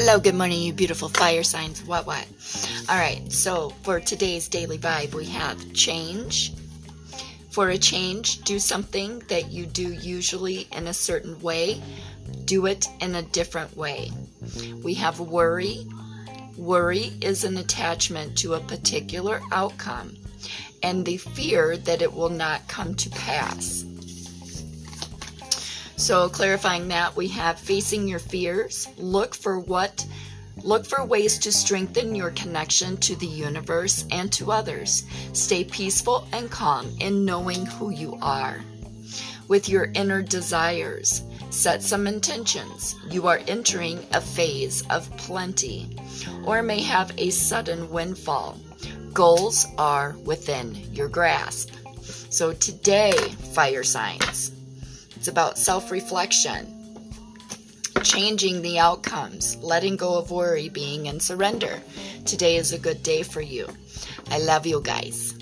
Hello, good morning, you beautiful fire signs. What, what? All right, so for today's daily vibe, we have change. For a change, do something that you do usually in a certain way, do it in a different way. We have worry. Worry is an attachment to a particular outcome and the fear that it will not come to pass. So clarifying that, we have facing your fears. Look for what Look for ways to strengthen your connection to the universe and to others. Stay peaceful and calm in knowing who you are. With your inner desires, set some intentions. You are entering a phase of plenty or may have a sudden windfall. Goals are within your grasp. So today, fire signs. It's about self reflection, changing the outcomes, letting go of worry, being in surrender. Today is a good day for you. I love you guys.